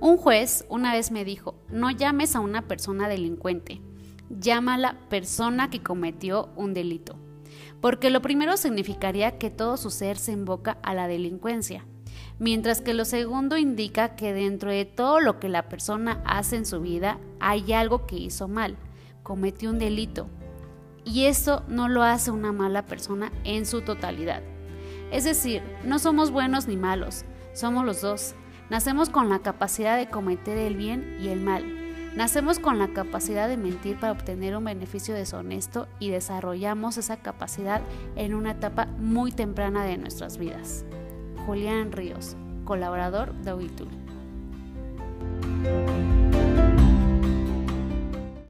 Un juez una vez me dijo, no llames a una persona delincuente, llámala persona que cometió un delito, porque lo primero significaría que todo su ser se invoca a la delincuencia, mientras que lo segundo indica que dentro de todo lo que la persona hace en su vida hay algo que hizo mal, cometió un delito, y eso no lo hace una mala persona en su totalidad. Es decir, no somos buenos ni malos, somos los dos Nacemos con la capacidad de cometer el bien y el mal. Nacemos con la capacidad de mentir para obtener un beneficio deshonesto y desarrollamos esa capacidad en una etapa muy temprana de nuestras vidas. Julián Ríos, colaborador de Oitul.